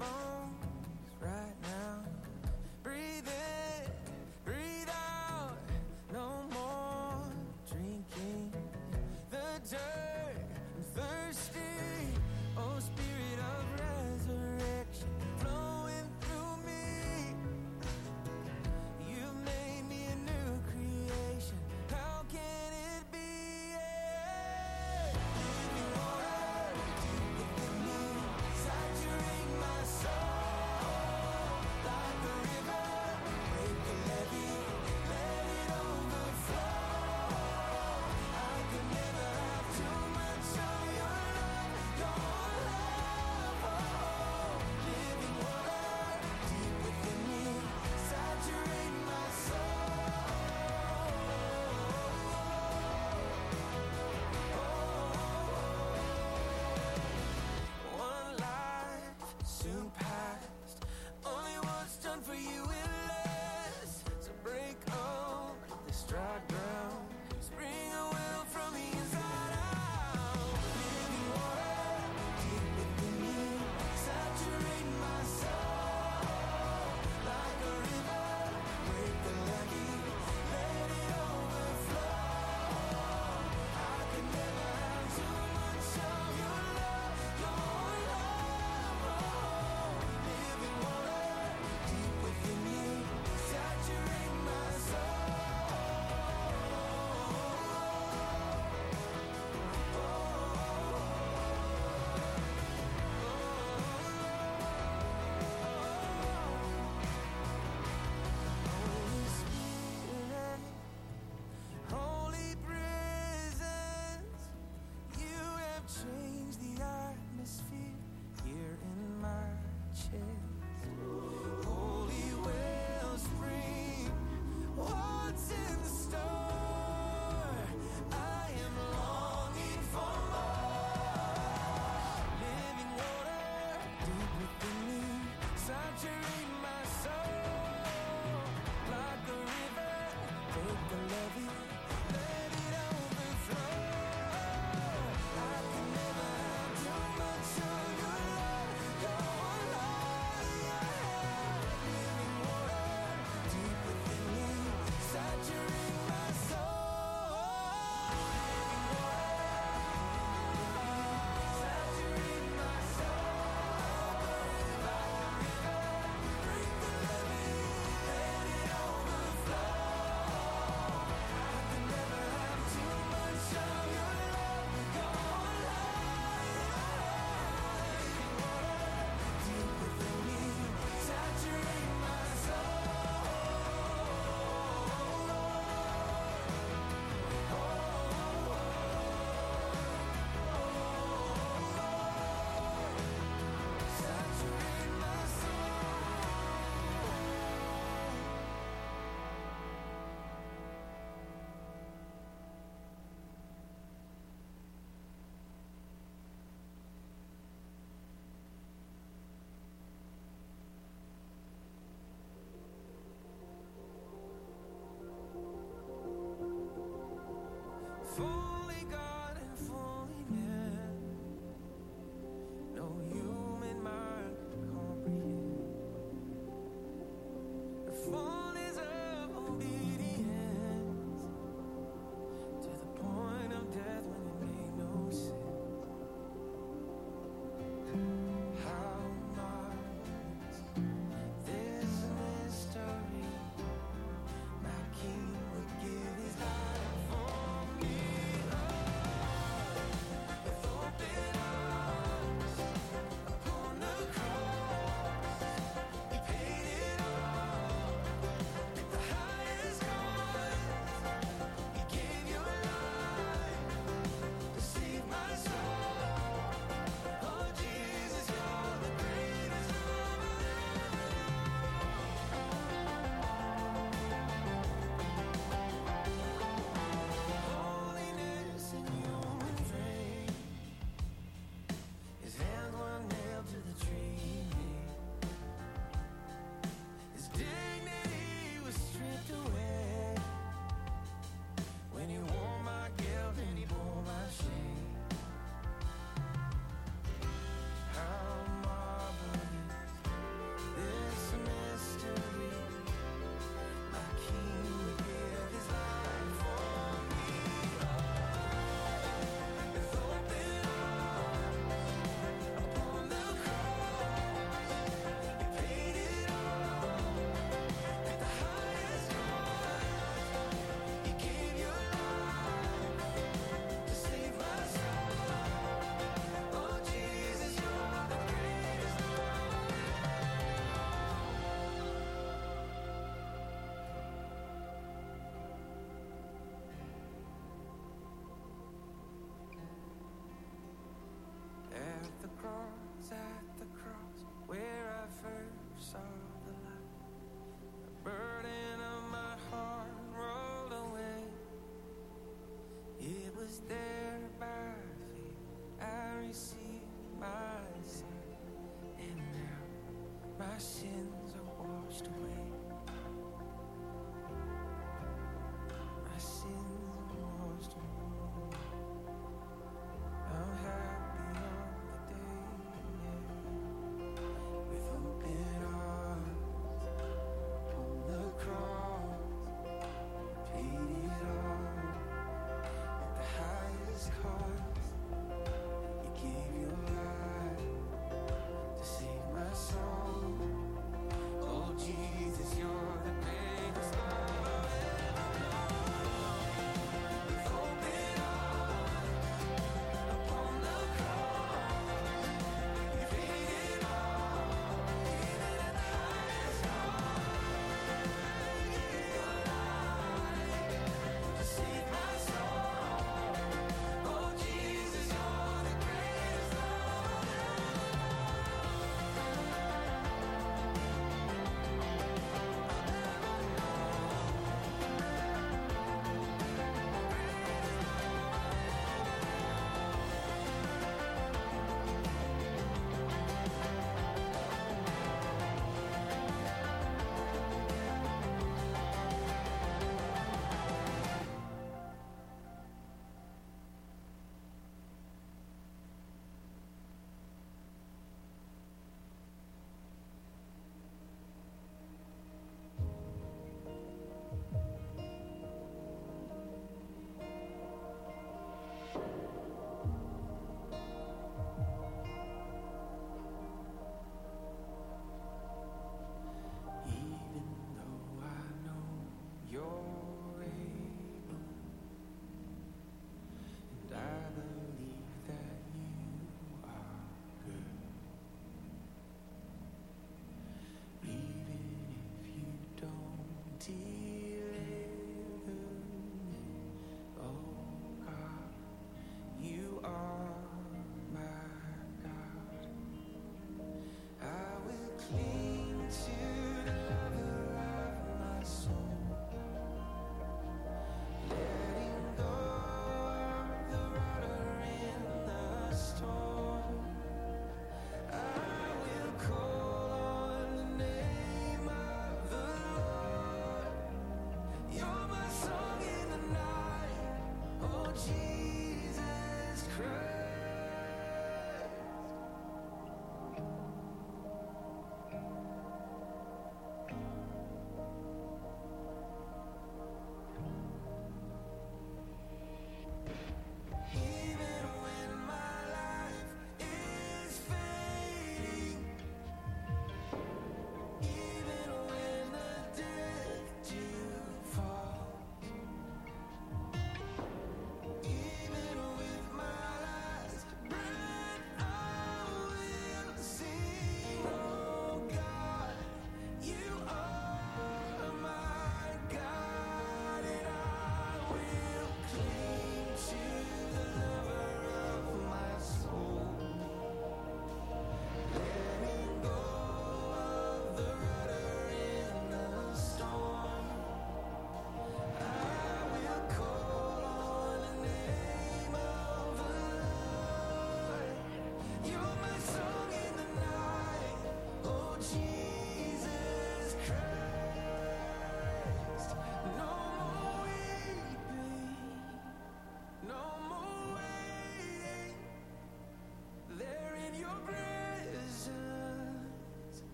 Oh.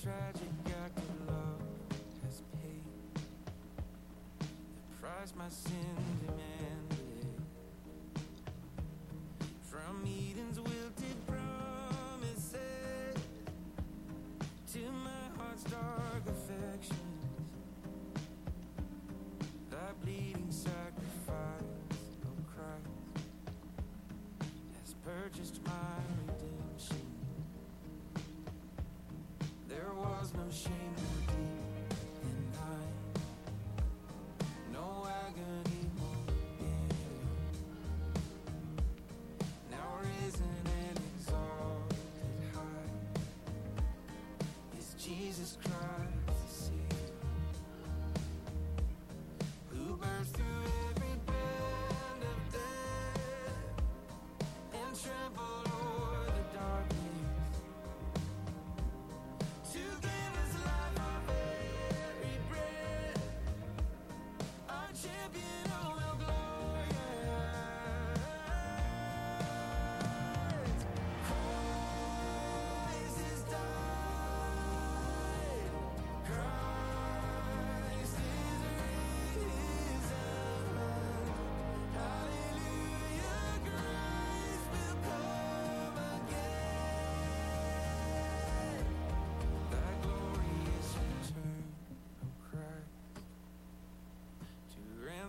tragic act of love has paid the price my sin demands.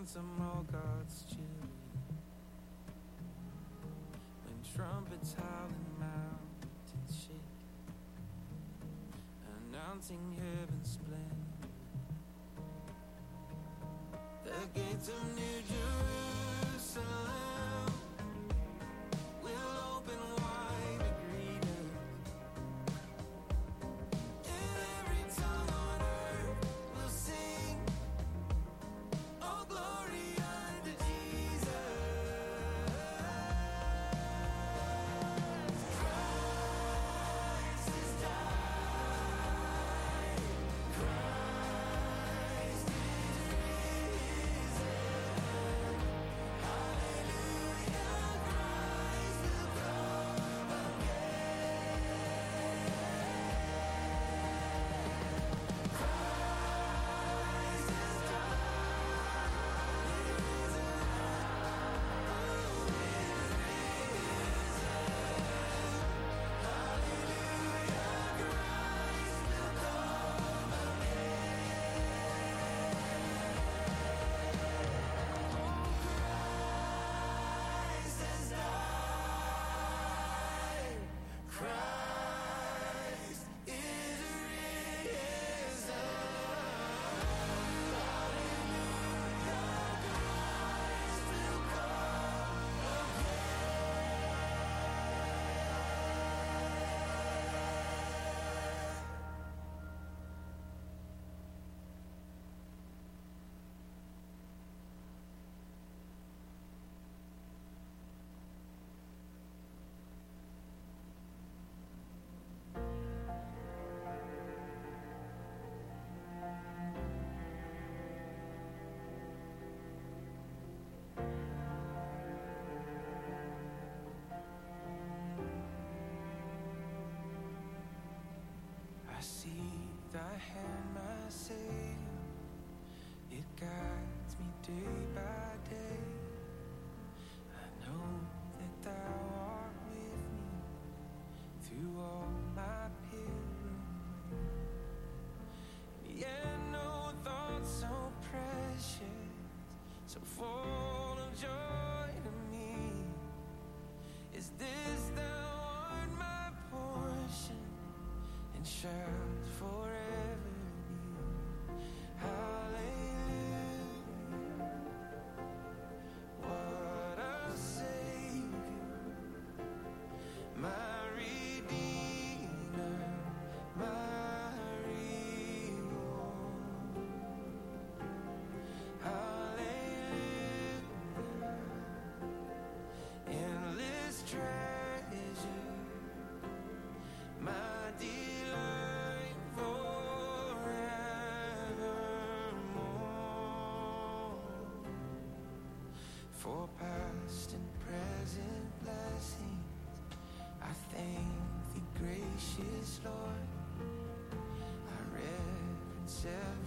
and some more God's children. When trumpets howl and mountains shake, announcing heaven's splendor, the gates of. hand, my Savior. It guides me day by day. I know that Thou art with me through all my pilgrimage. Yeah, no thought so precious, so full of joy to me. Is this Thou art my portion and shall for past and present blessings. I thank the gracious Lord. I reverence every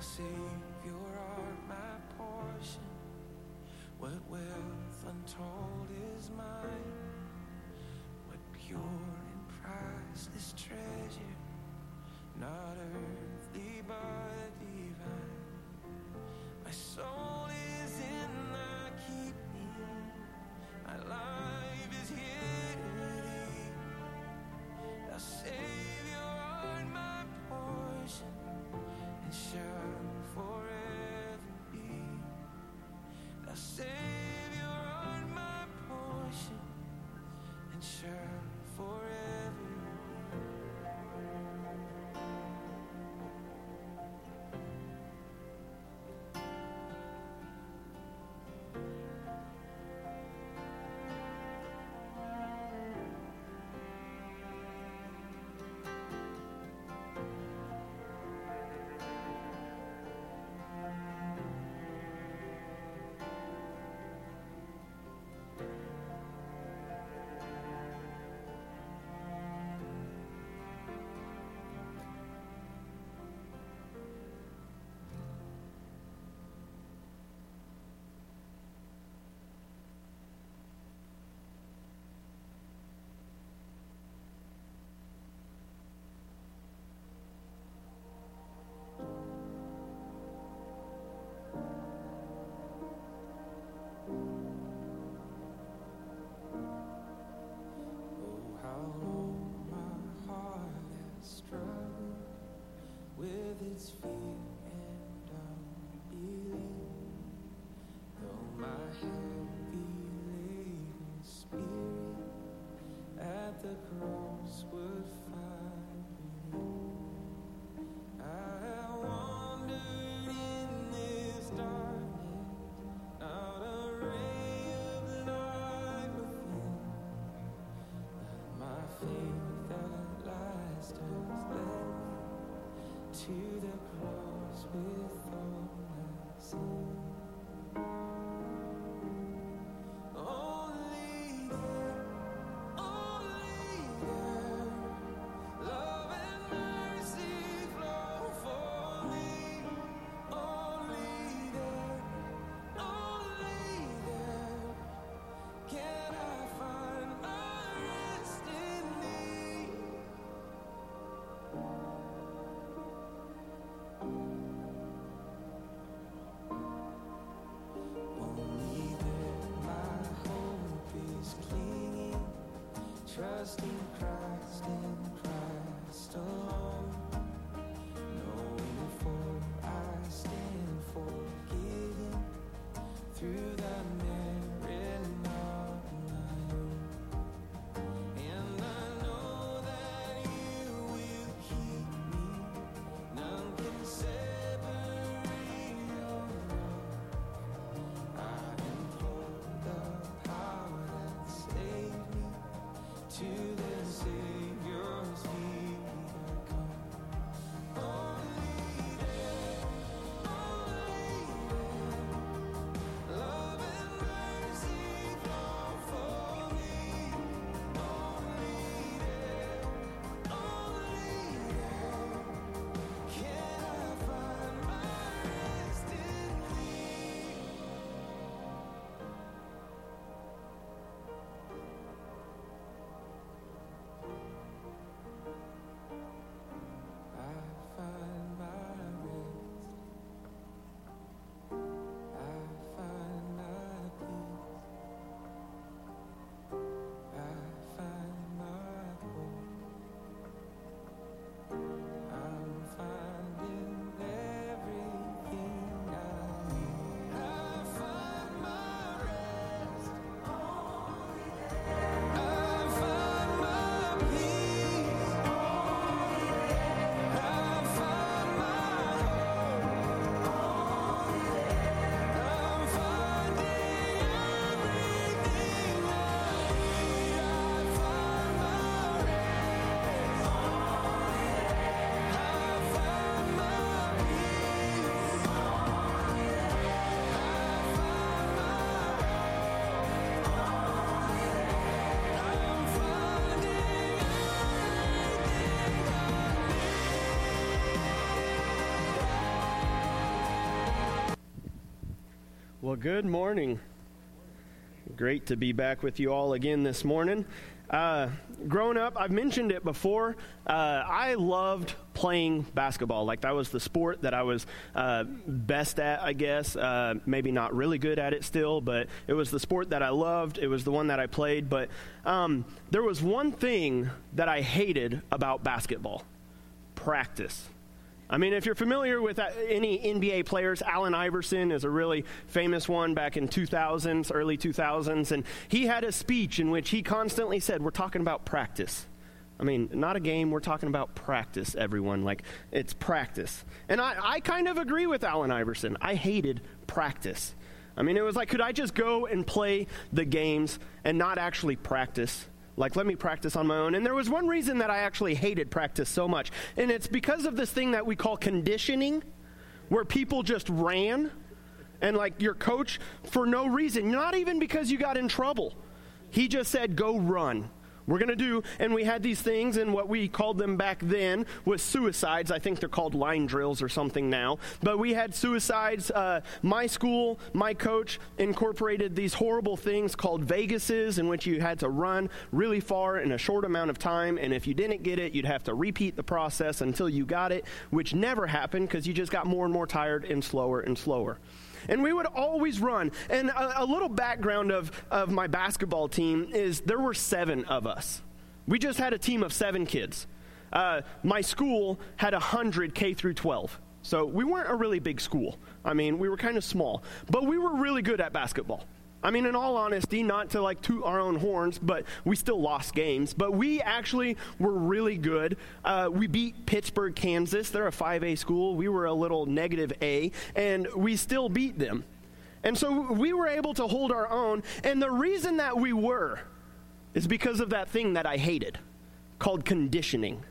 Savior are my portion. What wealth untold is mine. What pure. Trust in Christ, Well, good morning. Great to be back with you all again this morning. Uh, growing up, I've mentioned it before. Uh, I loved playing basketball. Like that was the sport that I was uh, best at, I guess. Uh, maybe not really good at it still, but it was the sport that I loved. It was the one that I played. But um, there was one thing that I hated about basketball: practice. I mean, if you're familiar with uh, any NBA players, Allen Iverson is a really famous one back in 2000s, early 2000s, and he had a speech in which he constantly said, "We're talking about practice." I mean, not a game, we're talking about practice, everyone. Like, it's practice. And I, I kind of agree with Allen Iverson. I hated practice. I mean, it was like, could I just go and play the games and not actually practice? Like, let me practice on my own. And there was one reason that I actually hated practice so much, and it's because of this thing that we call conditioning, where people just ran, and like your coach, for no reason, not even because you got in trouble, he just said, go run. We're going to do, and we had these things, and what we called them back then was suicides. I think they're called line drills or something now. But we had suicides. Uh, my school, my coach incorporated these horrible things called Vegases, in which you had to run really far in a short amount of time. And if you didn't get it, you'd have to repeat the process until you got it, which never happened because you just got more and more tired and slower and slower. And we would always run. And a, a, little background of, of my basketball team is there were seven of us. We just had a team of seven kids. Uh, my school had 100 K through 12. So we weren't a really big school. I mean, we were kind of small. But we were really good at basketball. I mean, in all honesty, not to like toot our own horns, but we still lost games. But we actually were really good. Uh, we beat Pittsburgh, Kansas. They're a 5A school. We were a little negative A, and we still beat them. And so we were able to hold our own. And the reason that we were is because of that thing that I hated called conditioning.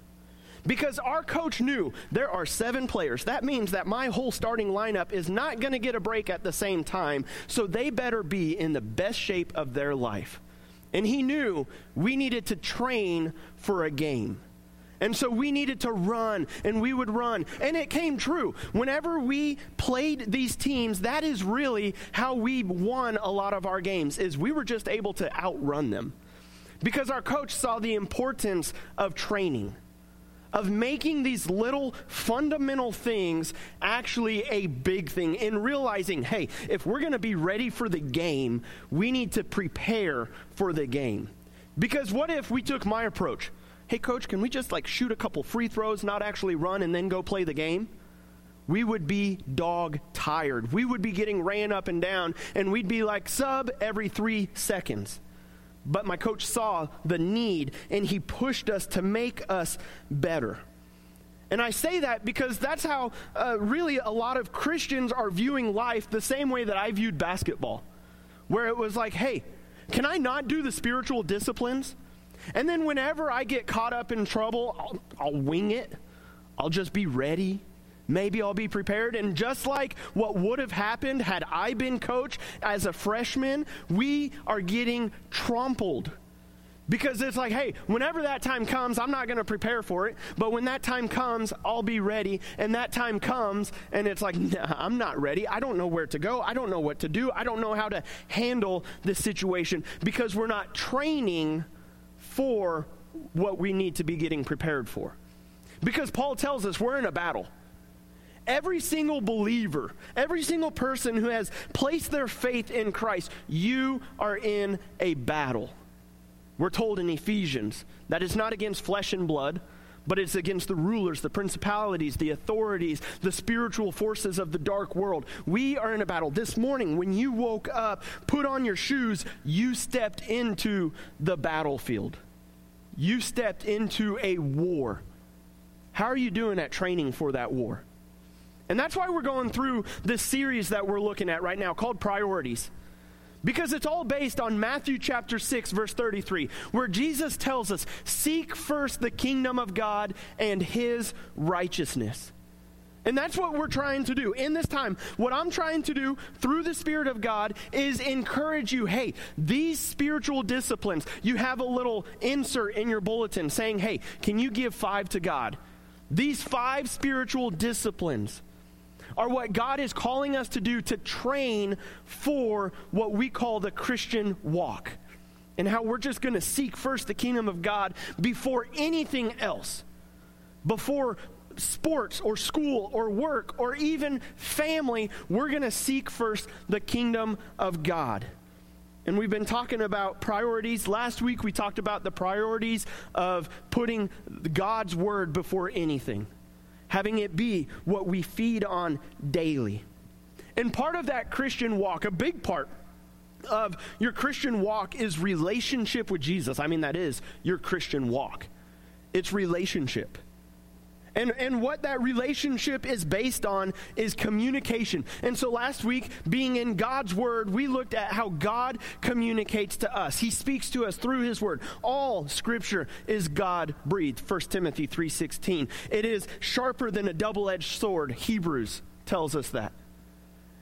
Because our coach knew there are seven players. That means that my whole starting lineup is not going to get a break at the same time, so they better be in the best shape of their life. And he knew we needed to train for a game. And so we needed to run, and we would run. And it came true. Whenever we played these teams, that is really how we won a lot of our games, is we were just able to outrun them. Because our coach saw the importance of training of making these little fundamental things actually a big thing and realizing, hey, if we're going to be ready for the game, we need to prepare for the game. Because what if we took my approach? Hey, coach, can we just like shoot a couple free throws, not actually run, and then go play the game? We would be dog tired. We would be getting ran up and down, and we'd be like sub every three seconds. But my coach saw the need, and he pushed us to make us better. And I say that because that's how uh, really a lot of Christians are viewing life the same way that I viewed basketball, where it was like, hey, can I not do the spiritual disciplines? And then whenever I get caught up in trouble, I'll, I'll wing it. I'll just be ready. Maybe I'll be prepared. And just like what would have happened had I been coach as a freshman, we are getting trampled. Because it's like, hey, whenever that time comes, I'm not going to prepare for it. But when that time comes, I'll be ready. And that time comes, and it's like, nah, I'm not ready. I don't know where to go. I don't know what to do. I don't know how to handle this situation because we're not training for what we need to be getting prepared for. Because Paul tells us we're in a battle. Every single believer, every single person who has placed their faith in Christ, you are in a battle. We're told in Ephesians that it's not against flesh and blood, but it's against the rulers, the principalities, the authorities, the spiritual forces of the dark world. We are in a battle. This morning, when you woke up, put on your shoes, you stepped into the battlefield. You stepped into a war. How are you doing at training for that war? And that's why we're going through this series that we're looking at right now called Priorities. Because it's all based on Matthew chapter 6, verse 33, where Jesus tells us, Seek first the kingdom of God and his righteousness. And that's what we're trying to do in this time. What I'm trying to do through the Spirit of God is encourage you hey, these spiritual disciplines, you have a little insert in your bulletin saying, hey, can you give five to God? These five spiritual disciplines are what God is calling us to do to train for what we call the Christian walk. And how we're just going to seek first the kingdom of God before anything else. Before sports or school or work or even family, we're going to seek first the kingdom of God. And we've been talking about priorities. Last week we talked about the priorities of putting God's word before anything, having it be what we feed on daily. And part of that Christian walk, a big part of your Christian walk is relationship with Jesus. I mean, that is your Christian walk. It's relationship. And, and what that relationship is based on is communication. And so last week, being in God's Word, we looked at how God communicates to us. He speaks to us through His Word. All Scripture is God breathed. 1 Timothy 3.16. It is sharper than a double-edged sword. Hebrews tells us that.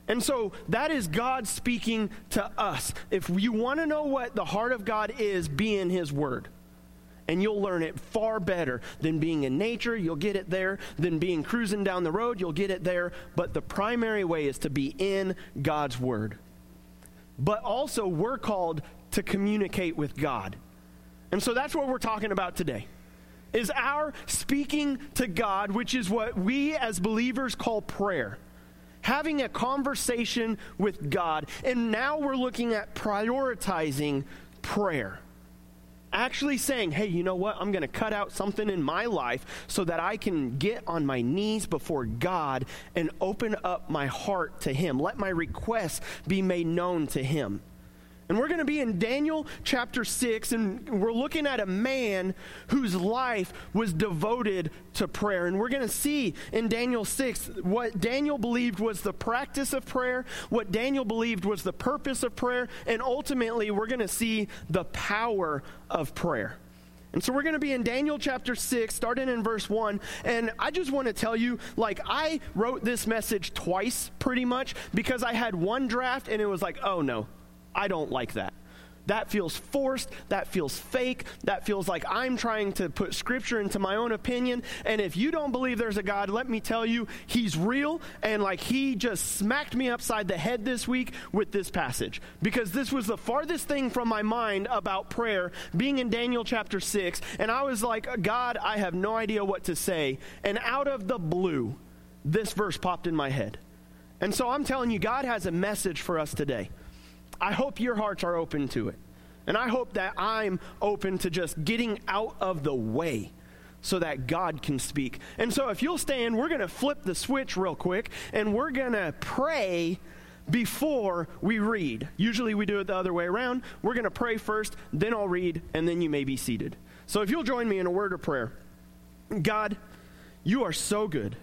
And so that is God speaking to us. If you want to know what the heart of God is, be in His Word and you'll learn it far better than being in nature, you'll get it there, than being cruising down the road, you'll get it there. But the primary way is to be in God's Word. But also, we're called to communicate with God. And so that's what we're talking about today. Is our speaking to God, which is what we as believers call prayer. Having a conversation with God. And now we're looking at prioritizing prayer actually saying, hey, you know what? I'm going to cut out something in my life so that I can get on my knees before God and open up my heart to Him. Let my requests be made known to Him. And we're going to be in Daniel chapter 6, and we're looking at a man whose life was devoted to prayer. And we're going to see in Daniel 6 what Daniel believed was the practice of prayer, what Daniel believed was the purpose of prayer, and ultimately we're going to see the power of prayer. And so we're going to be in Daniel chapter 6, starting in verse 1. And I just want to tell you, like, I wrote this message twice pretty much because I had one draft and it was like, oh no, I don't like that. That feels forced. That feels fake. That feels like I'm trying to put scripture into my own opinion. And if you don't believe there's a God, let me tell you, He's real. And like He just smacked me upside the head this week with this passage. Because this was the farthest thing from my mind about prayer, being in Daniel chapter 6. And I was like, God, I have no idea what to say. And out of the blue, this verse popped in my head. And so I'm telling you, God has a message for us today. I hope your hearts are open to it. And I hope that I'm open to just getting out of the way so that God can speak. And so if you'll stand, we're going to flip the switch real quick and we're going to pray before we read. Usually we do it the other way around. We're going to pray first, then I'll read, and then you may be seated. So if you'll join me in a word of prayer. God, you are so good.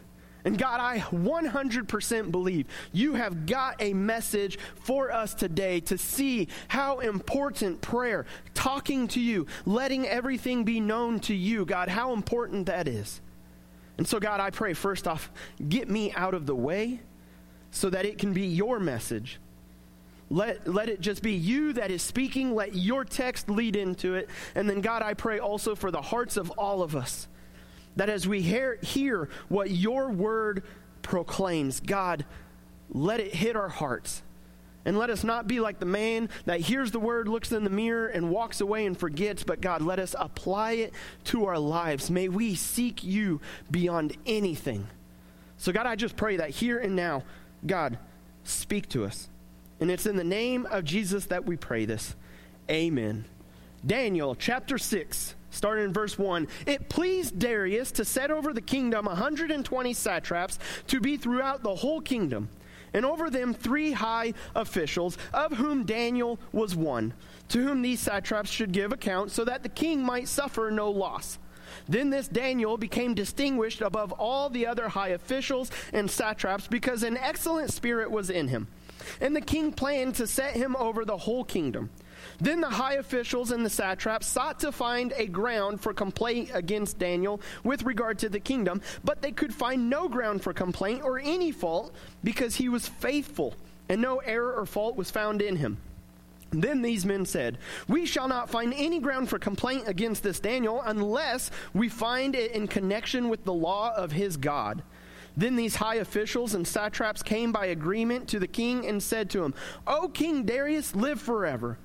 And God, I 100% believe you have got a message for us today to see how important prayer, talking to you, letting everything be known to you, God, how important that is. And so, God, I pray first off, get me out of the way so that it can be your message. Let, let it just be you that is speaking. Let your text lead into it. And then, God, I pray also for the hearts of all of us that as we hear, hear what your word proclaims, God, let it hit our hearts. And let us not be like the man that hears the word, looks in the mirror, and walks away and forgets, but God, let us apply it to our lives. May we seek you beyond anything. So, God, I just pray that here and now, God, speak to us. And it's in the name of Jesus that we pray this. Amen. Daniel chapter 6 starting in verse 1. It pleased Darius to set over the kingdom 120 satraps to be throughout the whole kingdom, and over them three high officials, of whom Daniel was one, to whom these satraps should give account, so that the king might suffer no loss. Then this Daniel became distinguished above all the other high officials and satraps because an excellent spirit was in him. And the king planned to set him over the whole kingdom. Then the high officials and the satraps sought to find a ground for complaint against Daniel with regard to the kingdom, but they could find no ground for complaint or any fault because he was faithful, and no error or fault was found in him. Then these men said, We shall not find any ground for complaint against this Daniel unless we find it in connection with the law of his God. Then these high officials and satraps came by agreement to the king and said to him, O King Darius, live forever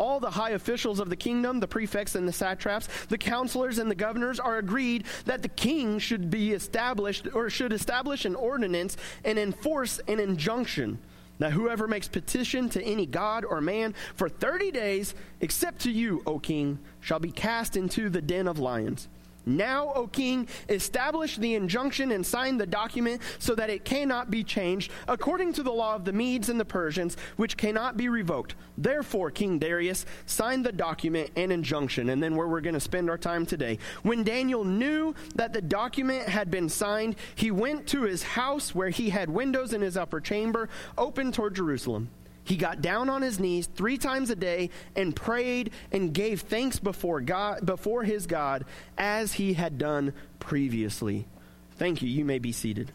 all the high officials of the kingdom, the prefects and the satraps, the counselors and the governors are agreed that the king should be established or should establish an ordinance and enforce an injunction that whoever makes petition to any god or man for 30 days, except to you, O king, shall be cast into the den of lions. Now, O king, establish the injunction and sign the document so that it cannot be changed, according to the law of the Medes and the Persians, which cannot be revoked. Therefore, King Darius signed the document and injunction. And then, where we're going to spend our time today. When Daniel knew that the document had been signed, he went to his house where he had windows in his upper chamber open toward Jerusalem. He got down on his knees three times a day and prayed and gave thanks before God before his God as he had done previously. Thank you. You may be seated.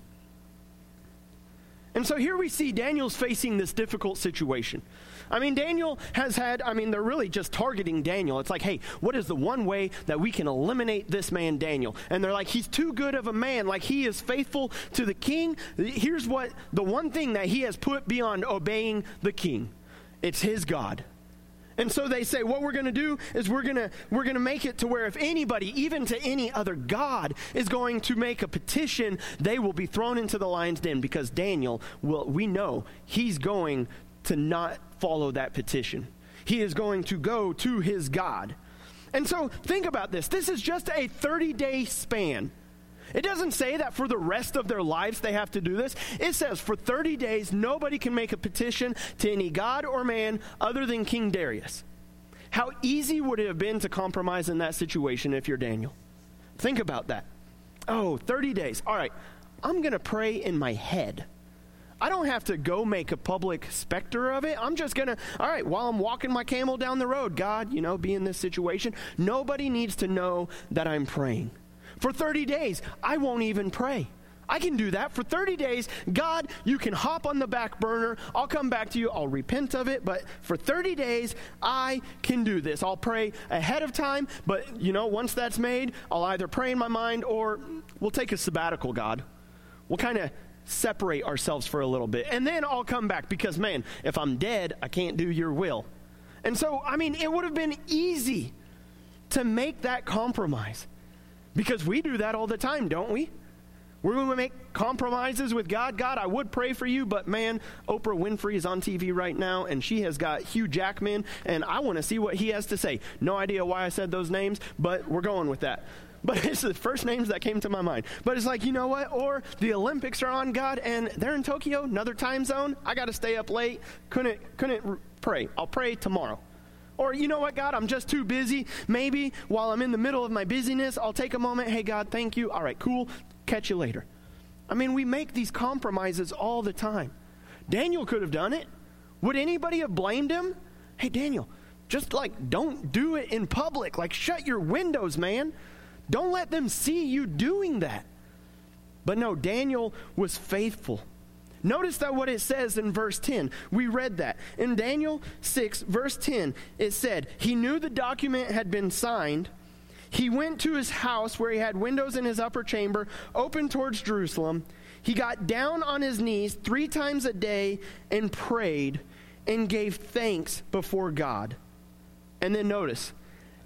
And so here we see Daniel's facing this difficult situation. I mean, Daniel has had, I mean, they're really just targeting Daniel. It's like, hey, what is the one way that we can eliminate this man, Daniel? And they're like, he's too good of a man. Like, he is faithful to the king. Here's what the one thing that he has put beyond obeying the king it's his God. And so they say what we're going to do is we're going to we're going to make it to where if anybody even to any other god is going to make a petition they will be thrown into the lion's den because Daniel will we know he's going to not follow that petition. He is going to go to his God. And so think about this. This is just a 30 day span. It doesn't say that for the rest of their lives they have to do this. It says for 30 days, nobody can make a petition to any god or man other than King Darius. How easy would it have been to compromise in that situation if you're Daniel? Think about that. Oh, 30 days. All right, I'm going to pray in my head. I don't have to go make a public specter of it. I'm just going to, all right, while I'm walking my camel down the road, God, you know, be in this situation. Nobody needs to know that I'm praying. For 30 days, I won't even pray. I can do that for 30 days. God, you can hop on the back burner. I'll come back to you. I'll repent of it. But for 30 days, I can do this. I'll pray ahead of time. But, you know, once that's made, I'll either pray in my mind or we'll take a sabbatical, God. We'll kind of separate ourselves for a little bit. And then I'll come back because, man, if I'm dead, I can't do your will. And so, I mean, it would have been easy to make that compromise because we do that all the time, don't we? We're going to make compromises with God. God, I would pray for you, but man, Oprah Winfrey is on TV right now, and she has got Hugh Jackman, and I want to see what he has to say. No idea why I said those names, but we're going with that. But it's the first names that came to my mind. But it's like, you know what? Or the Olympics are on, God, and they're in Tokyo, another time zone. I got to stay up late. Couldn't, couldn't pray. I'll pray tomorrow. Or, you know what, God, I'm just too busy. Maybe while I'm in the middle of my busyness, I'll take a moment. Hey, God, thank you. All right, cool. Catch you later. I mean, we make these compromises all the time. Daniel could have done it. Would anybody have blamed him? Hey, Daniel, just like don't do it in public. Like, shut your windows, man. Don't let them see you doing that. But no, Daniel was faithful. Notice that what it says in verse 10. We read that. In Daniel 6, verse 10, it said, He knew the document had been signed. He went to his house where he had windows in his upper chamber, open towards Jerusalem. He got down on his knees three times a day and prayed and gave thanks before God. And then notice,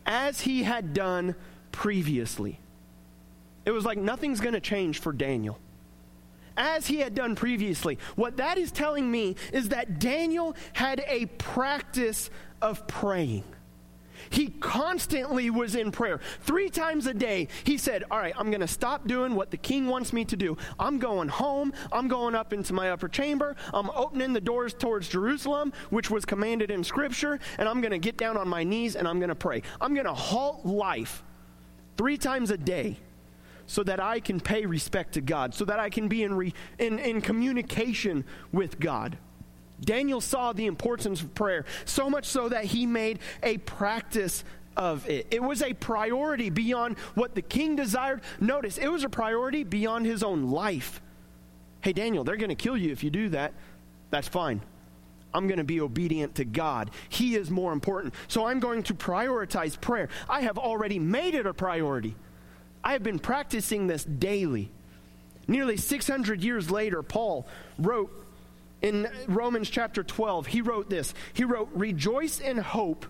as he had done previously. It was like nothing's going to change for Daniel. As he had done previously. What that is telling me is that Daniel had a practice of praying. He constantly was in prayer. Three times a day, he said, All right, I'm going to stop doing what the king wants me to do. I'm going home. I'm going up into my upper chamber. I'm opening the doors towards Jerusalem, which was commanded in Scripture, and I'm going to get down on my knees and I'm going to pray. I'm going to halt life three times a day so that I can pay respect to God, so that I can be in, re, in, in communication with God. Daniel saw the importance of prayer, so much so that he made a practice of it. It was a priority beyond what the king desired. Notice, it was a priority beyond his own life. Hey, Daniel, they're going to kill you if you do that. That's fine. I'm going to be obedient to God. He is more important. So I'm going to prioritize prayer. I have already made it a priority. I have been practicing this daily. Nearly 600 years later, Paul wrote in Romans chapter 12, he wrote this. He wrote, Rejoice in hope,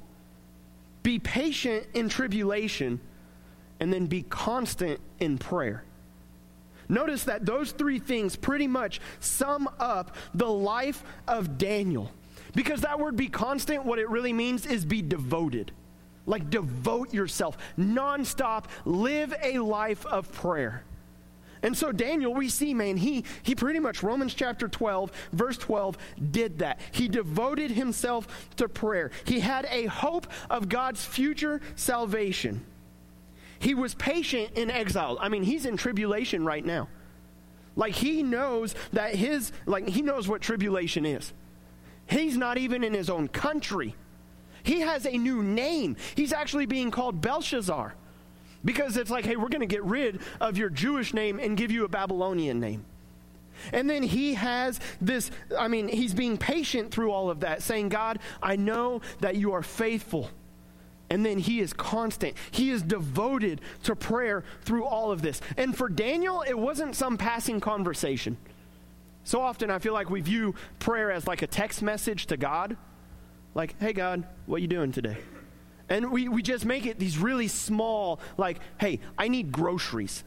be patient in tribulation, and then be constant in prayer. Notice that those three things pretty much sum up the life of Daniel. Because that word be constant, what it really means is be devoted. Like devote yourself, nonstop, live a life of prayer. And so Daniel, we see, man, he he pretty much Romans chapter 12, verse 12 did that. He devoted himself to prayer. He had a hope of God's future salvation. He was patient in exile. I mean, he's in tribulation right now. Like he knows that his, like he knows what tribulation is. He's not even in his own country. He has a new name. He's actually being called Belshazzar because it's like, hey, we're going to get rid of your Jewish name and give you a Babylonian name. And then he has this, I mean, he's being patient through all of that, saying, God, I know that you are faithful. And then he is constant. He is devoted to prayer through all of this. And for Daniel, it wasn't some passing conversation. So often I feel like we view prayer as like a text message to God. Like, hey, God, what you doing today? And we, we just make it these really small, like, hey, I need groceries.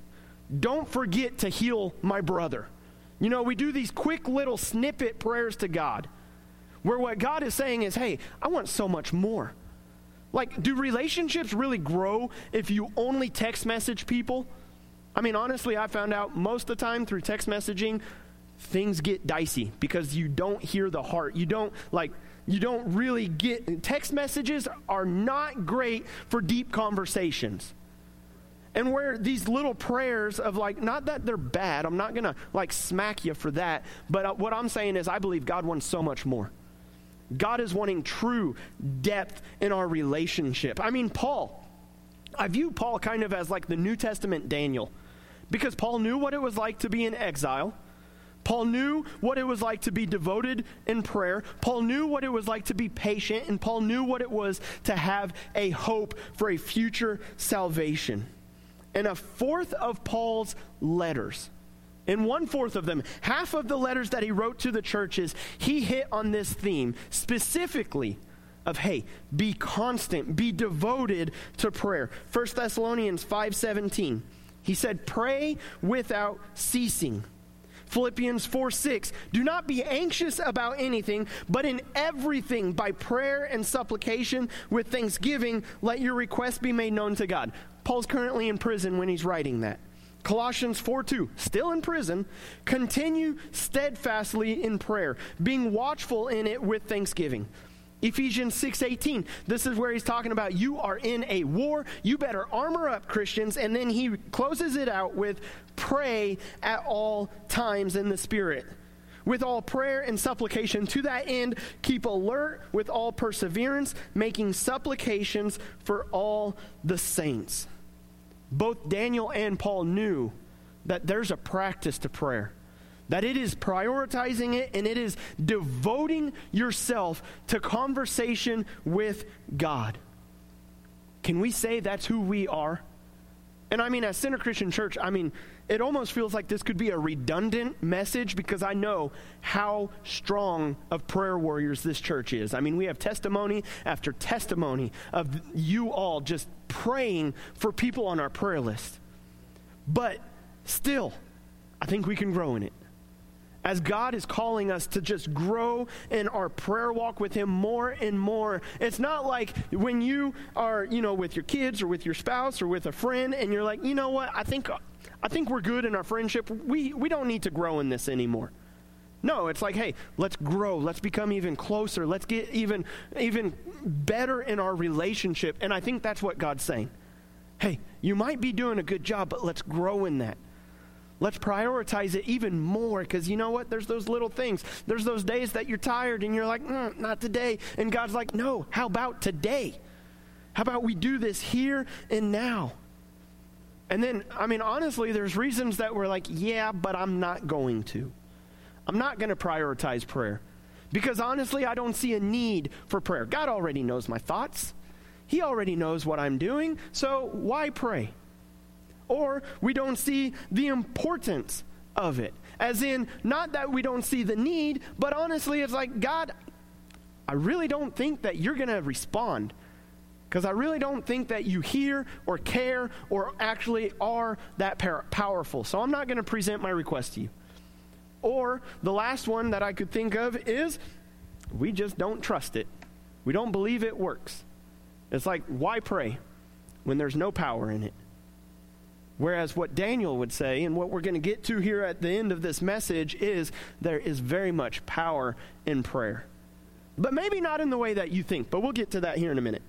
Don't forget to heal my brother. You know, we do these quick little snippet prayers to God where what God is saying is, hey, I want so much more. Like, do relationships really grow if you only text message people? I mean, honestly, I found out most of the time through text messaging, things get dicey because you don't hear the heart. You don't, like, you don't really get. Text messages are not great for deep conversations. And where these little prayers of like, not that they're bad, I'm not going to like smack you for that, but uh, what I'm saying is I believe God wants so much more. God is wanting true depth in our relationship. I mean, Paul, I view Paul kind of as like the New Testament Daniel because Paul knew what it was like to be in exile. Paul knew what it was like to be devoted in prayer. Paul knew what it was like to be patient, and Paul knew what it was to have a hope for a future salvation. And a fourth of Paul's letters in one fourth of them, half of the letters that he wrote to the churches, he hit on this theme specifically of hey, be constant, be devoted to prayer. 1 Thessalonians 5:17. He said, Pray without ceasing. Philippians 4 6, do not be anxious about anything, but in everything, by prayer and supplication with thanksgiving, let your requests be made known to God. Paul's currently in prison when he's writing that. Colossians 4 2, still in prison, continue steadfastly in prayer, being watchful in it with thanksgiving. Ephesians 6:18. This is where he's talking about you are in a war. You better armor up, Christians. And then he closes it out with pray at all times in the spirit. With all prayer and supplication to that end, keep alert with all perseverance, making supplications for all the saints. Both Daniel and Paul knew that there's a practice to prayer that it is prioritizing it and it is devoting yourself to conversation with God. Can we say that's who we are? And I mean, as Center Christian Church, I mean, it almost feels like this could be a redundant message because I know how strong of prayer warriors this church is. I mean, we have testimony after testimony of you all just praying for people on our prayer list. But still, I think we can grow in it as God is calling us to just grow in our prayer walk with Him more and more. It's not like when you are, you know, with your kids or with your spouse or with a friend and you're like, you know what, I think, I think we're good in our friendship. We, we don't need to grow in this anymore. No, it's like, hey, let's grow. Let's become even closer. Let's get even, even better in our relationship. And I think that's what God's saying. Hey, you might be doing a good job, but let's grow in that. Let's prioritize it even more because you know what? There's those little things. There's those days that you're tired and you're like, mm, not today. And God's like, no, how about today? How about we do this here and now? And then, I mean, honestly, there's reasons that we're like, yeah, but I'm not going to. I'm not going to prioritize prayer because honestly, I don't see a need for prayer. God already knows my thoughts, He already knows what I'm doing, so why pray? Or we don't see the importance of it. As in, not that we don't see the need, but honestly, it's like, God, I really don't think that you're going to respond. Because I really don't think that you hear or care or actually are that powerful. So I'm not going to present my request to you. Or the last one that I could think of is we just don't trust it. We don't believe it works. It's like, why pray when there's no power in it? Whereas what Daniel would say, and what we're going to get to here at the end of this message, is there is very much power in prayer. But maybe not in the way that you think, but we'll get to that here in a minute.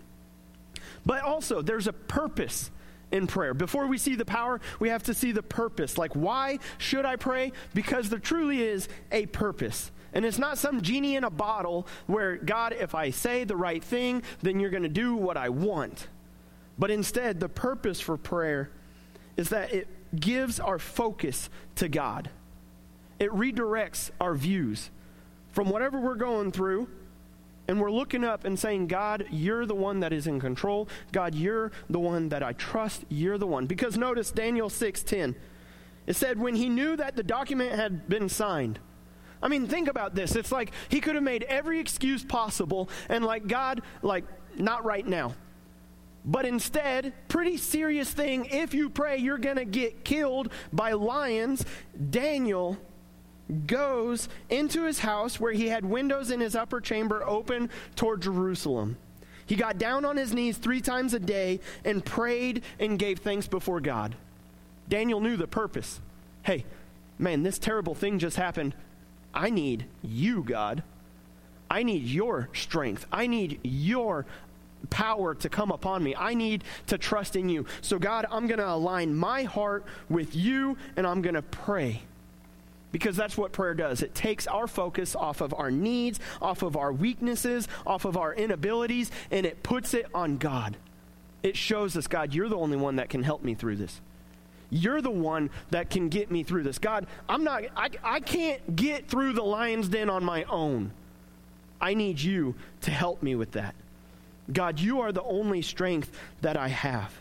But also, there's a purpose in prayer. Before we see the power, we have to see the purpose. Like, why should I pray? Because there truly is a purpose. And it's not some genie in a bottle where, God, if I say the right thing, then you're going to do what I want. But instead, the purpose for prayer is that it gives our focus to God. It redirects our views from whatever we're going through, and we're looking up and saying, God, you're the one that is in control. God, you're the one that I trust. You're the one. Because notice Daniel 6:10. It said, when he knew that the document had been signed. I mean, think about this. It's like he could have made every excuse possible, and like, God, like, not right now. But instead, pretty serious thing, if you pray you're going to get killed by lions, Daniel goes into his house where he had windows in his upper chamber open toward Jerusalem. He got down on his knees three times a day and prayed and gave thanks before God. Daniel knew the purpose. Hey, man, this terrible thing just happened. I need you, God. I need your strength. I need your power to come upon me. I need to trust in you. So, God, I'm going to align my heart with you and I'm going to pray. Because that's what prayer does. It takes our focus off of our needs, off of our weaknesses, off of our inabilities, and it puts it on God. It shows us, God, you're the only one that can help me through this. You're the one that can get me through this. God, I'm not, I, I can't get through the lion's den on my own. I need you to help me with that. God, you are the only strength that I have.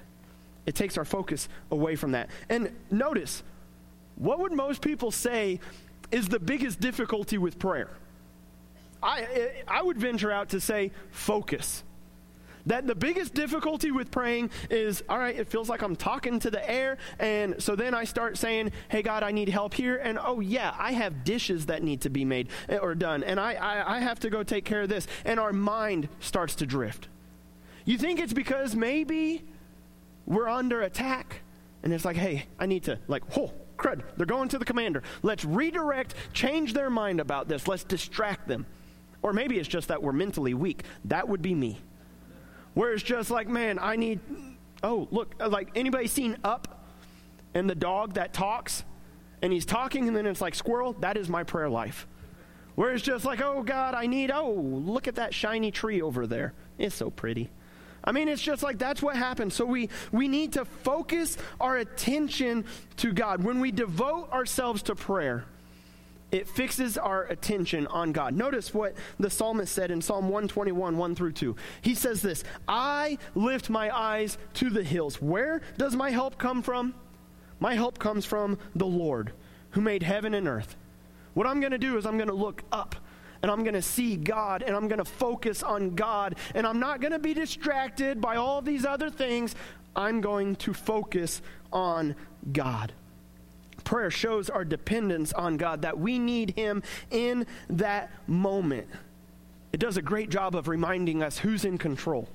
It takes our focus away from that. And notice, what would most people say is the biggest difficulty with prayer? I, I would venture out to say focus. That the biggest difficulty with praying is, all right, it feels like I'm talking to the air. And so then I start saying, hey, God, I need help here. And oh, yeah, I have dishes that need to be made eh, or done. And I, I, I have to go take care of this. And our mind starts to drift. You think it's because maybe we're under attack? And it's like, hey, I need to, like, oh, crud, they're going to the commander. Let's redirect, change their mind about this. Let's distract them. Or maybe it's just that we're mentally weak. That would be me. Where it's just like, man, I need, oh, look, uh, like anybody seen Up and the dog that talks? And he's talking, and then it's like, squirrel, that is my prayer life. Where it's just like, oh, God, I need, oh, look at that shiny tree over there. It's so pretty. I mean, it's just like that's what happens. So we, we need to focus our attention to God. When we devote ourselves to prayer, it fixes our attention on God. Notice what the psalmist said in Psalm 121, 1 through 2. He says this I lift my eyes to the hills. Where does my help come from? My help comes from the Lord who made heaven and earth. What I'm going to do is I'm going to look up and I'm going to see God and I'm going to focus on God and I'm not going to be distracted by all these other things. I'm going to focus on God. Prayer shows our dependence on God, that we need Him in that moment. It does a great job of reminding us who's in control.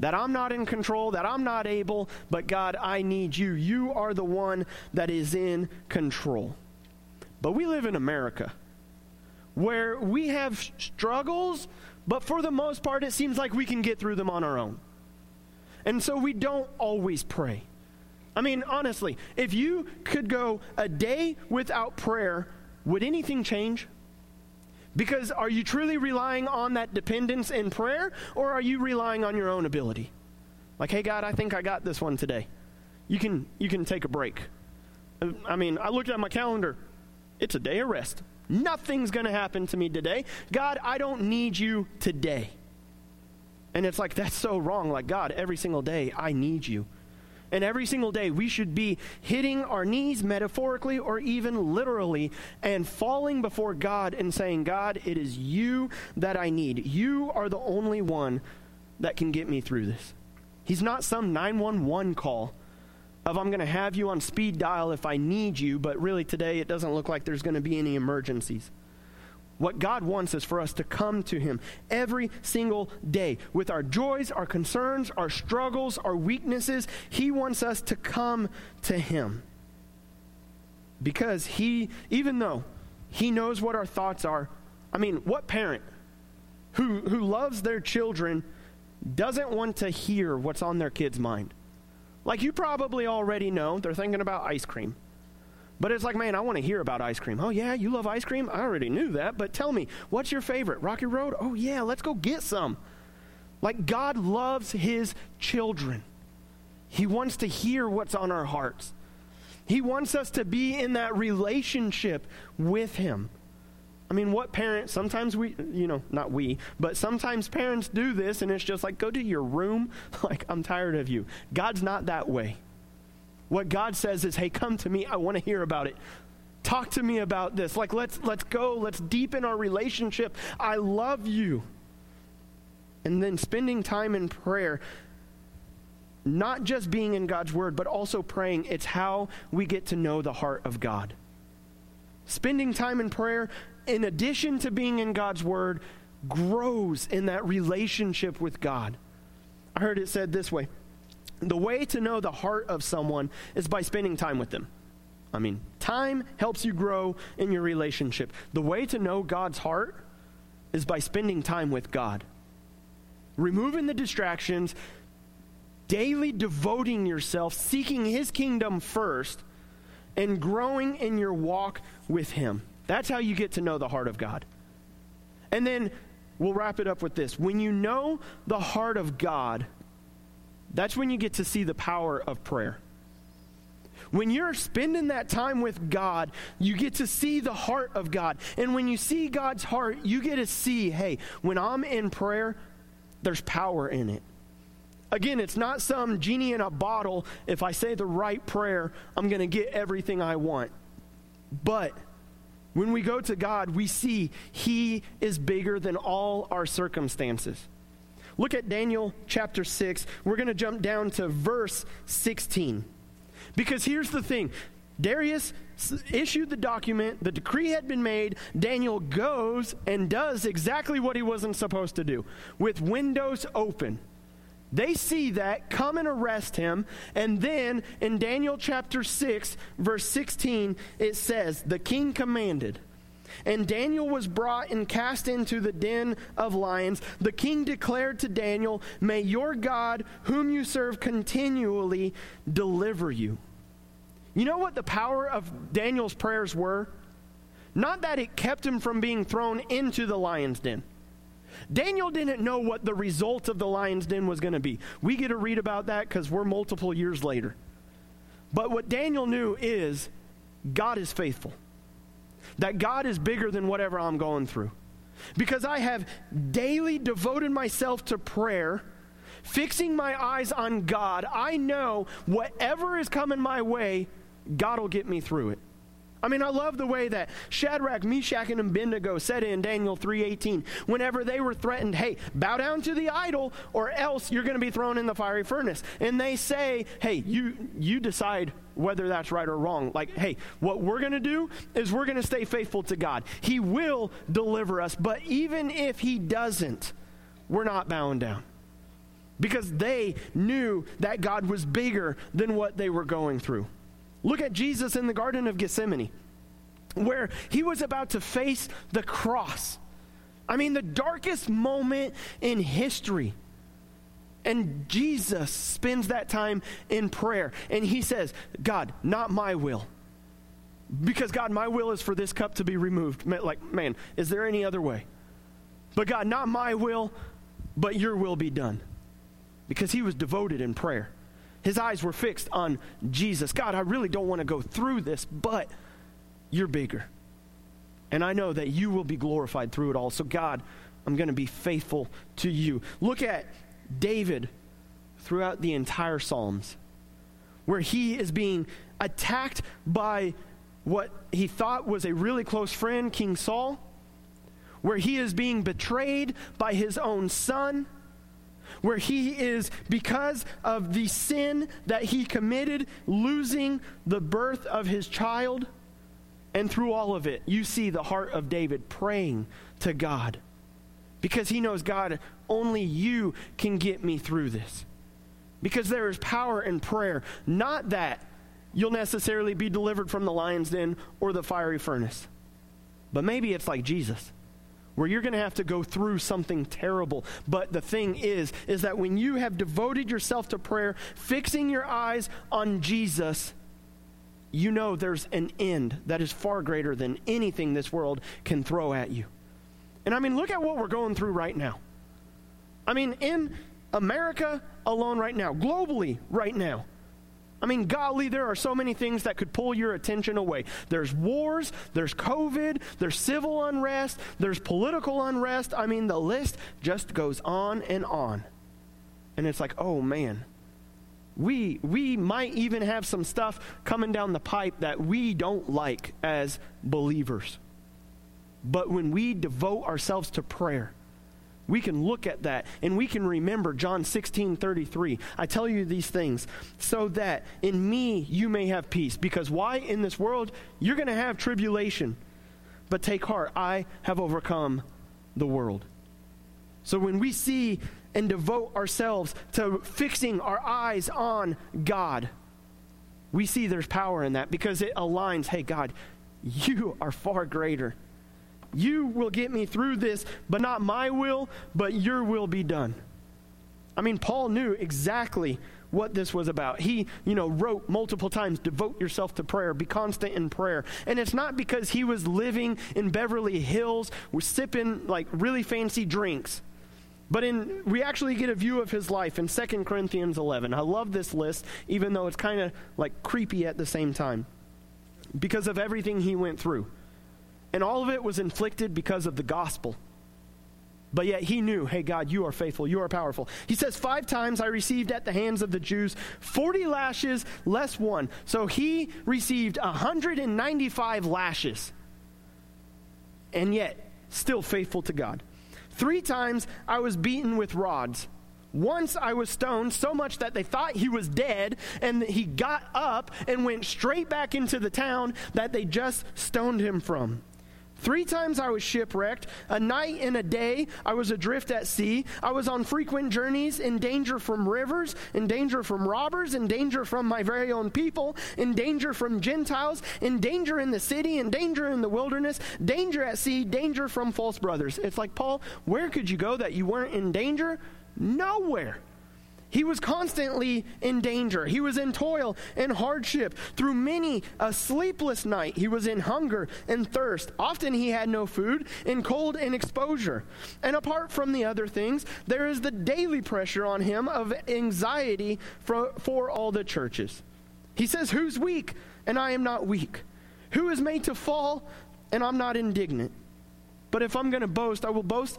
That I'm not in control, that I'm not able, but God, I need you. You are the one that is in control. But we live in America where we have struggles, but for the most part, it seems like we can get through them on our own. And so we don't always pray. I mean, honestly, if you could go a day without prayer, would anything change? Because are you truly relying on that dependence in prayer, or are you relying on your own ability? Like, hey, God, I think I got this one today. You can, you can take a break. Uh, I mean, I looked at my calendar. It's a day of rest. Nothing's going to happen to me today. God, I don't need you today. And it's like, that's so wrong. Like, God, every single day, I need you. And every single day, we should be hitting our knees metaphorically or even literally and falling before God and saying, God, it is you that I need. You are the only one that can get me through this. He's not some 911 call of I'm going to have you on speed dial if I need you, but really today it doesn't look like there's going to be any emergencies. What God wants is for us to come to Him every single day with our joys, our concerns, our struggles, our weaknesses. He wants us to come to Him. Because He, even though He knows what our thoughts are, I mean, what parent who, who loves their children doesn't want to hear what's on their kid's mind? Like you probably already know, they're thinking about ice cream. But it's like, man, I want to hear about ice cream. Oh, yeah, you love ice cream? I already knew that, but tell me, what's your favorite? Rocky Road? Oh, yeah, let's go get some. Like, God loves his children. He wants to hear what's on our hearts. He wants us to be in that relationship with him. I mean, what parent, sometimes we, you know, not we, but sometimes parents do this and it's just like, go to your room. Like, I'm tired of you. God's not that way. What God says is, hey, come to me. I want to hear about it. Talk to me about this. Like, let's, let's go. Let's deepen our relationship. I love you. And then spending time in prayer, not just being in God's word, but also praying, it's how we get to know the heart of God. Spending time in prayer, in addition to being in God's word, grows in that relationship with God. I heard it said this way the way to know the heart of someone is by spending time with them. I mean, time helps you grow in your relationship. The way to know God's heart is by spending time with God. Removing the distractions, daily devoting yourself, seeking His kingdom first, and growing in your walk with Him. That's how you get to know the heart of God. And then we'll wrap it up with this. When you know the heart of God, that's when you get to see the power of prayer. When you're spending that time with God, you get to see the heart of God. And when you see God's heart, you get to see hey, when I'm in prayer, there's power in it. Again, it's not some genie in a bottle. If I say the right prayer, I'm going to get everything I want. But when we go to God, we see He is bigger than all our circumstances. Look at Daniel chapter 6. We're going to jump down to verse 16. Because here's the thing Darius issued the document, the decree had been made. Daniel goes and does exactly what he wasn't supposed to do with windows open. They see that, come and arrest him. And then in Daniel chapter 6, verse 16, it says, The king commanded. And Daniel was brought and cast into the den of lions. The king declared to Daniel, May your God, whom you serve continually, deliver you. You know what the power of Daniel's prayers were? Not that it kept him from being thrown into the lion's den. Daniel didn't know what the result of the lion's den was going to be. We get to read about that because we're multiple years later. But what Daniel knew is God is faithful, that God is bigger than whatever I'm going through. Because I have daily devoted myself to prayer, fixing my eyes on God, I know whatever is coming my way, God will get me through it. I mean, I love the way that Shadrach, Meshach, and Abednego said in Daniel 3.18, whenever they were threatened, hey, bow down to the idol or else you're going to be thrown in the fiery furnace. And they say, hey, you, you decide whether that's right or wrong. Like, hey, what we're going to do is we're going to stay faithful to God. He will deliver us, but even if he doesn't, we're not bowing down. Because they knew that God was bigger than what they were going through. Look at Jesus in the Garden of Gethsemane, where he was about to face the cross. I mean, the darkest moment in history. And Jesus spends that time in prayer. And he says, God, not my will. Because, God, my will is for this cup to be removed. Like, man, is there any other way? But, God, not my will, but your will be done. Because he was devoted in prayer. His eyes were fixed on Jesus. God, I really don't want to go through this, but you're bigger. And I know that you will be glorified through it all. So, God, I'm going to be faithful to you. Look at David throughout the entire Psalms, where he is being attacked by what he thought was a really close friend, King Saul, where he is being betrayed by his own son where he is, because of the sin that he committed, losing the birth of his child. And through all of it, you see the heart of David praying to God because he knows, God, only you can get me through this. Because there is power in prayer, not that you'll necessarily be delivered from the lion's den or the fiery furnace, but maybe it's like Jesus where you're going to have to go through something terrible. But the thing is, is that when you have devoted yourself to prayer, fixing your eyes on Jesus, you know there's an end that is far greater than anything this world can throw at you. And I mean, look at what we're going through right now. I mean, in America alone right now, globally right now, I mean, golly, there are so many things that could pull your attention away. There's wars, there's COVID, there's civil unrest, there's political unrest. I mean, the list just goes on and on. And it's like, oh man, we, we might even have some stuff coming down the pipe that we don't like as believers. But when we devote ourselves to prayer, we can look at that and we can remember John 16 33. I tell you these things so that in me you may have peace. Because why? In this world, you're going to have tribulation. But take heart, I have overcome the world. So when we see and devote ourselves to fixing our eyes on God, we see there's power in that because it aligns hey, God, you are far greater you will get me through this, but not my will, but your will be done. I mean, Paul knew exactly what this was about. He, you know, wrote multiple times, devote yourself to prayer, be constant in prayer. And it's not because he was living in Beverly Hills, was sipping like really fancy drinks. But in we actually get a view of his life in 2 Corinthians 11. I love this list even though it's kind of like creepy at the same time because of everything he went through. And all of it was inflicted because of the gospel. But yet he knew, hey, God, you are faithful. You are powerful. He says, Five times I received at the hands of the Jews 40 lashes less one. So he received 195 lashes. And yet, still faithful to God. Three times I was beaten with rods. Once I was stoned so much that they thought he was dead, and he got up and went straight back into the town that they just stoned him from. Three times I was shipwrecked. A night and a day I was adrift at sea. I was on frequent journeys, in danger from rivers, in danger from robbers, in danger from my very own people, in danger from Gentiles, in danger in the city, in danger in the wilderness, danger at sea, danger from false brothers. It's like, Paul, where could you go that you weren't in danger? Nowhere. He was constantly in danger. He was in toil and hardship. Through many a sleepless night, he was in hunger and thirst. Often he had no food, in cold and exposure. And apart from the other things, there is the daily pressure on him of anxiety for, for all the churches. He says, Who's weak? And I am not weak. Who is made to fall? And I'm not indignant. But if I'm going to boast, I will boast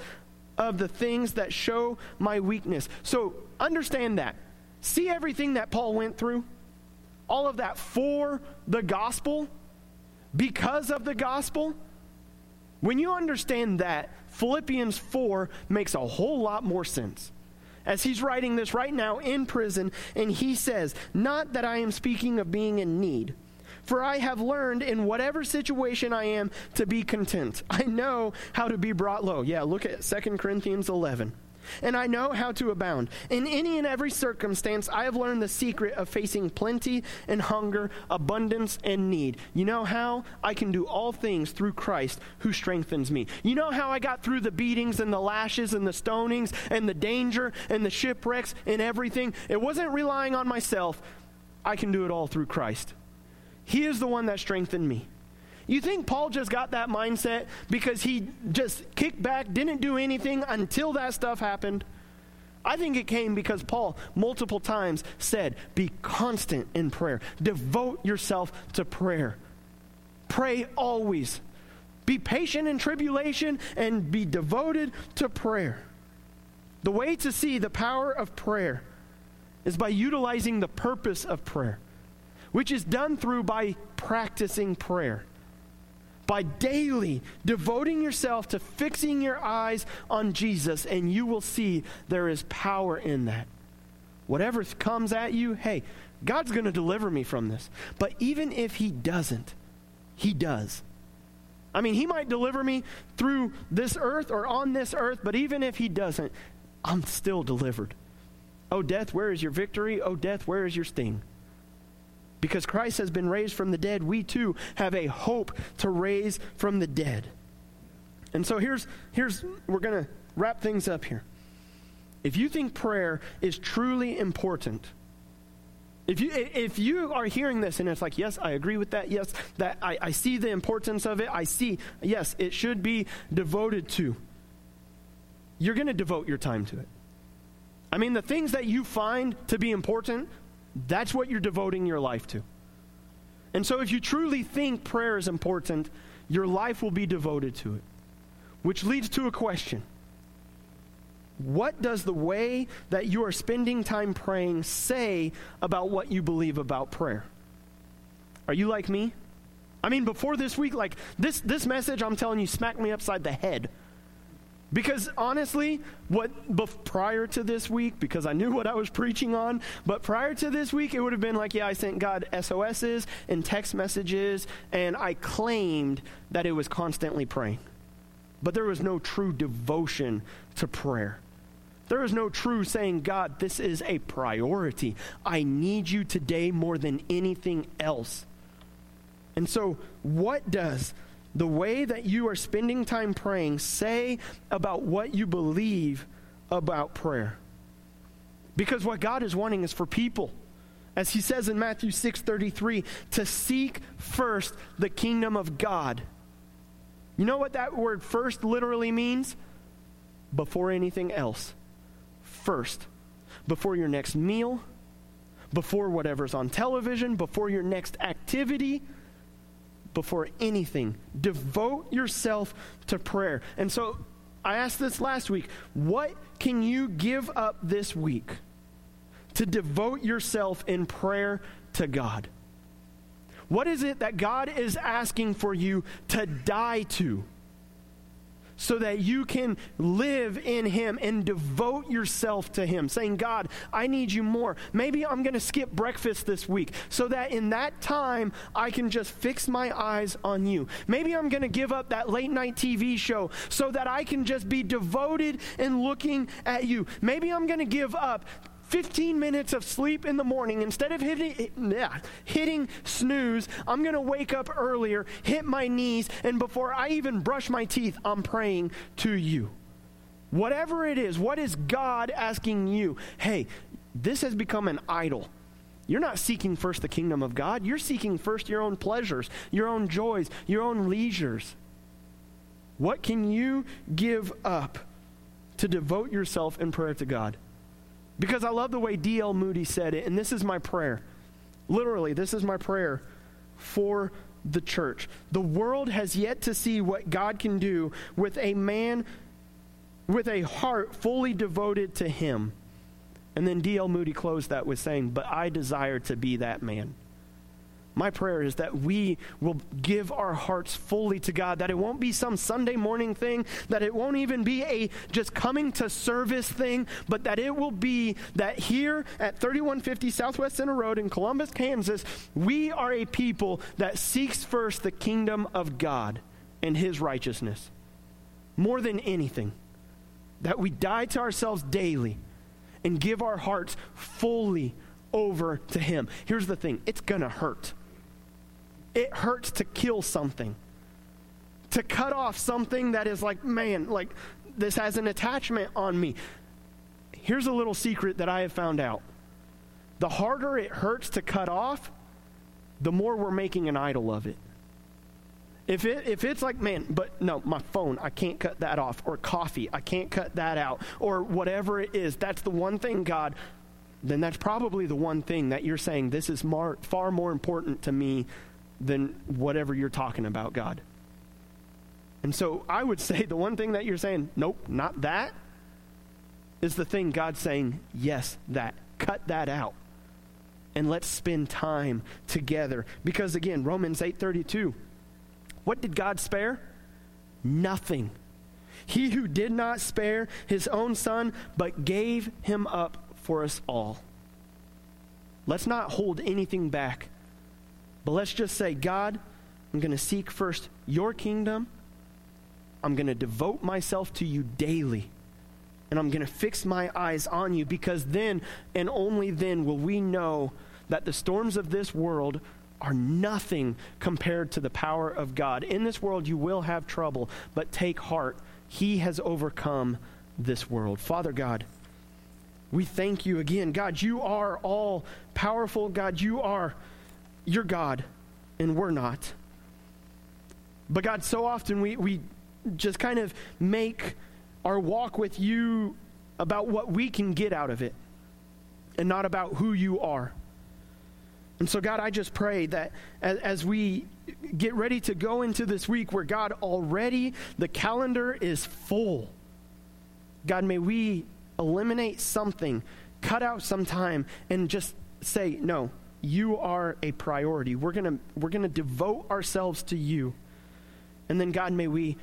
of the things that show my weakness. So understand that. See everything that Paul went through? All of that for the gospel, because of the gospel. When you understand that, Philippians 4 makes a whole lot more sense. As he's writing this right now in prison, and he says, Not that I am speaking of being in need for I have learned in whatever situation I am to be content. I know how to be brought low. Yeah, look at 2 Corinthians 11 and I know how to abound. In any and every circumstance, I have learned the secret of facing plenty and hunger, abundance and need. You know how? I can do all things through Christ who strengthens me. You know how I got through the beatings and the lashes and the stonings and the danger and the shipwrecks and everything? It wasn't relying on myself. I can do it all through Christ. He is the one that strengthened me. You think Paul just got that mindset because he just kicked back, didn't do anything until that stuff happened? I think it came because Paul multiple times said, Be constant in prayer, devote yourself to prayer. Pray always. Be patient in tribulation and be devoted to prayer. The way to see the power of prayer is by utilizing the purpose of prayer which is done through by practicing prayer. By daily devoting yourself to fixing your eyes on Jesus, and you will see there is power in that. Whatever comes at you, hey, God's going to deliver me from this. But even if He doesn't, He does. I mean, He might deliver me through this earth or on this earth, but even if He doesn't, I'm still delivered. Oh, death, where is your victory? Oh, death, where is your sting? Because Christ has been raised from the dead, we too have a hope to raise from the dead. And so here's, here's we're going to wrap things up here. If you think prayer is truly important, if you, if you are hearing this and it's like, yes, I agree with that, yes, that I, I see the importance of it, I see, yes, it should be devoted to, you're going to devote your time to it. I mean, the things that you find to be important, that's what you're devoting your life to. And so, if you truly think prayer is important, your life will be devoted to it. Which leads to a question What does the way that you are spending time praying say about what you believe about prayer? Are you like me? I mean, before this week, like this, this message, I'm telling you, smacked me upside the head because honestly, what prior to this week, because I knew what I was preaching on, but prior to this week, it would have been like, yeah, I sent God SOSs and text messages, and I claimed that it was constantly praying. But there was no true devotion to prayer. There is no true saying, God, this is a priority. I need you today more than anything else. And so, what does the way that you are spending time praying say about what you believe about prayer. Because what God is wanting is for people, as he says in Matthew 6:33, to seek first the kingdom of God. You know what that word first literally means? Before anything else. First. Before your next meal, before whatever's on television, before your next activity, before anything. Devote yourself to prayer. And so I asked this last week what can you give up this week to devote yourself in prayer to God? What is it that God is asking for you to die to? So that you can live in Him and devote yourself to Him, saying, God, I need you more. Maybe I'm going to skip breakfast this week so that in that time I can just fix my eyes on you. Maybe I'm going to give up that late night TV show so that I can just be devoted and looking at you. Maybe I'm going to give up 15 minutes of sleep in the morning, instead of hitting, yeah, hitting snooze, I'm going to wake up earlier, hit my knees, and before I even brush my teeth, I'm praying to you. Whatever it is, what is God asking you? Hey, this has become an idol. You're not seeking first the kingdom of God. You're seeking first your own pleasures, your own joys, your own leisures. What can you give up to devote yourself in prayer to God? Because I love the way D.L. Moody said it, and this is my prayer. Literally, this is my prayer for the church. The world has yet to see what God can do with a man with a heart fully devoted to Him. And then D.L. Moody closed that with saying, But I desire to be that man. My prayer is that we will give our hearts fully to God, that it won't be some Sunday morning thing, that it won't even be a just coming to service thing, but that it will be that here at 3150 Southwest Center Road in Columbus, Kansas, we are a people that seeks first the kingdom of God and his righteousness more than anything. That we die to ourselves daily and give our hearts fully over to him. Here's the thing it's going to hurt it hurts to kill something. To cut off something that is like, man, like this has an attachment on me. Here's a little secret that I have found out the harder it hurts to cut off, the more we're making an idol of it. If, it, if it's like, man, but no, my phone, I can't cut that off, or coffee, I can't cut that out, or whatever it is, that's the one thing, God, then that's probably the one thing that you're saying, this is mar- far more important to me than whatever you're talking about, God. And so I would say the one thing that you're saying, nope, not that, is the thing God's saying, yes, that. Cut that out. And let's spend time together. Because again, Romans 8:32. What did God spare? Nothing. He who did not spare his own son, but gave him up for us all. Let's not hold anything back but let's just say, God, I'm going to seek first your kingdom. I'm going to devote myself to you daily. And I'm going to fix my eyes on you because then and only then will we know that the storms of this world are nothing compared to the power of God. In this world, you will have trouble, but take heart. He has overcome this world. Father God, we thank you again. God, you are all powerful. God, you are you're God, and we're not. But God, so often we, we just kind of make our walk with you about what we can get out of it and not about who you are. And so, God, I just pray that as, as, we get ready to go into this week where, God, already the calendar is full, God, may we eliminate something, cut out some time, and just say, no, you are a priority. We're going to we're going to devote ourselves to you. And then God, may we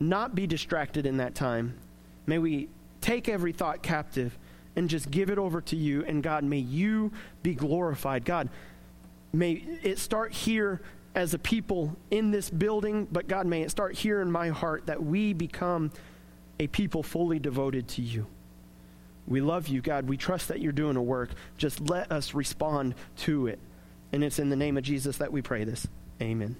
not be distracted in that time. May we take every thought captive and just give it over to you and God, may you be glorified. God, may it start here as a people in this building, but God, may it start here in my heart that we become a people fully devoted to you. We love you, God. We trust that you're doing a work. Just let us respond to it. And it's in the name of Jesus that we pray this. Amen.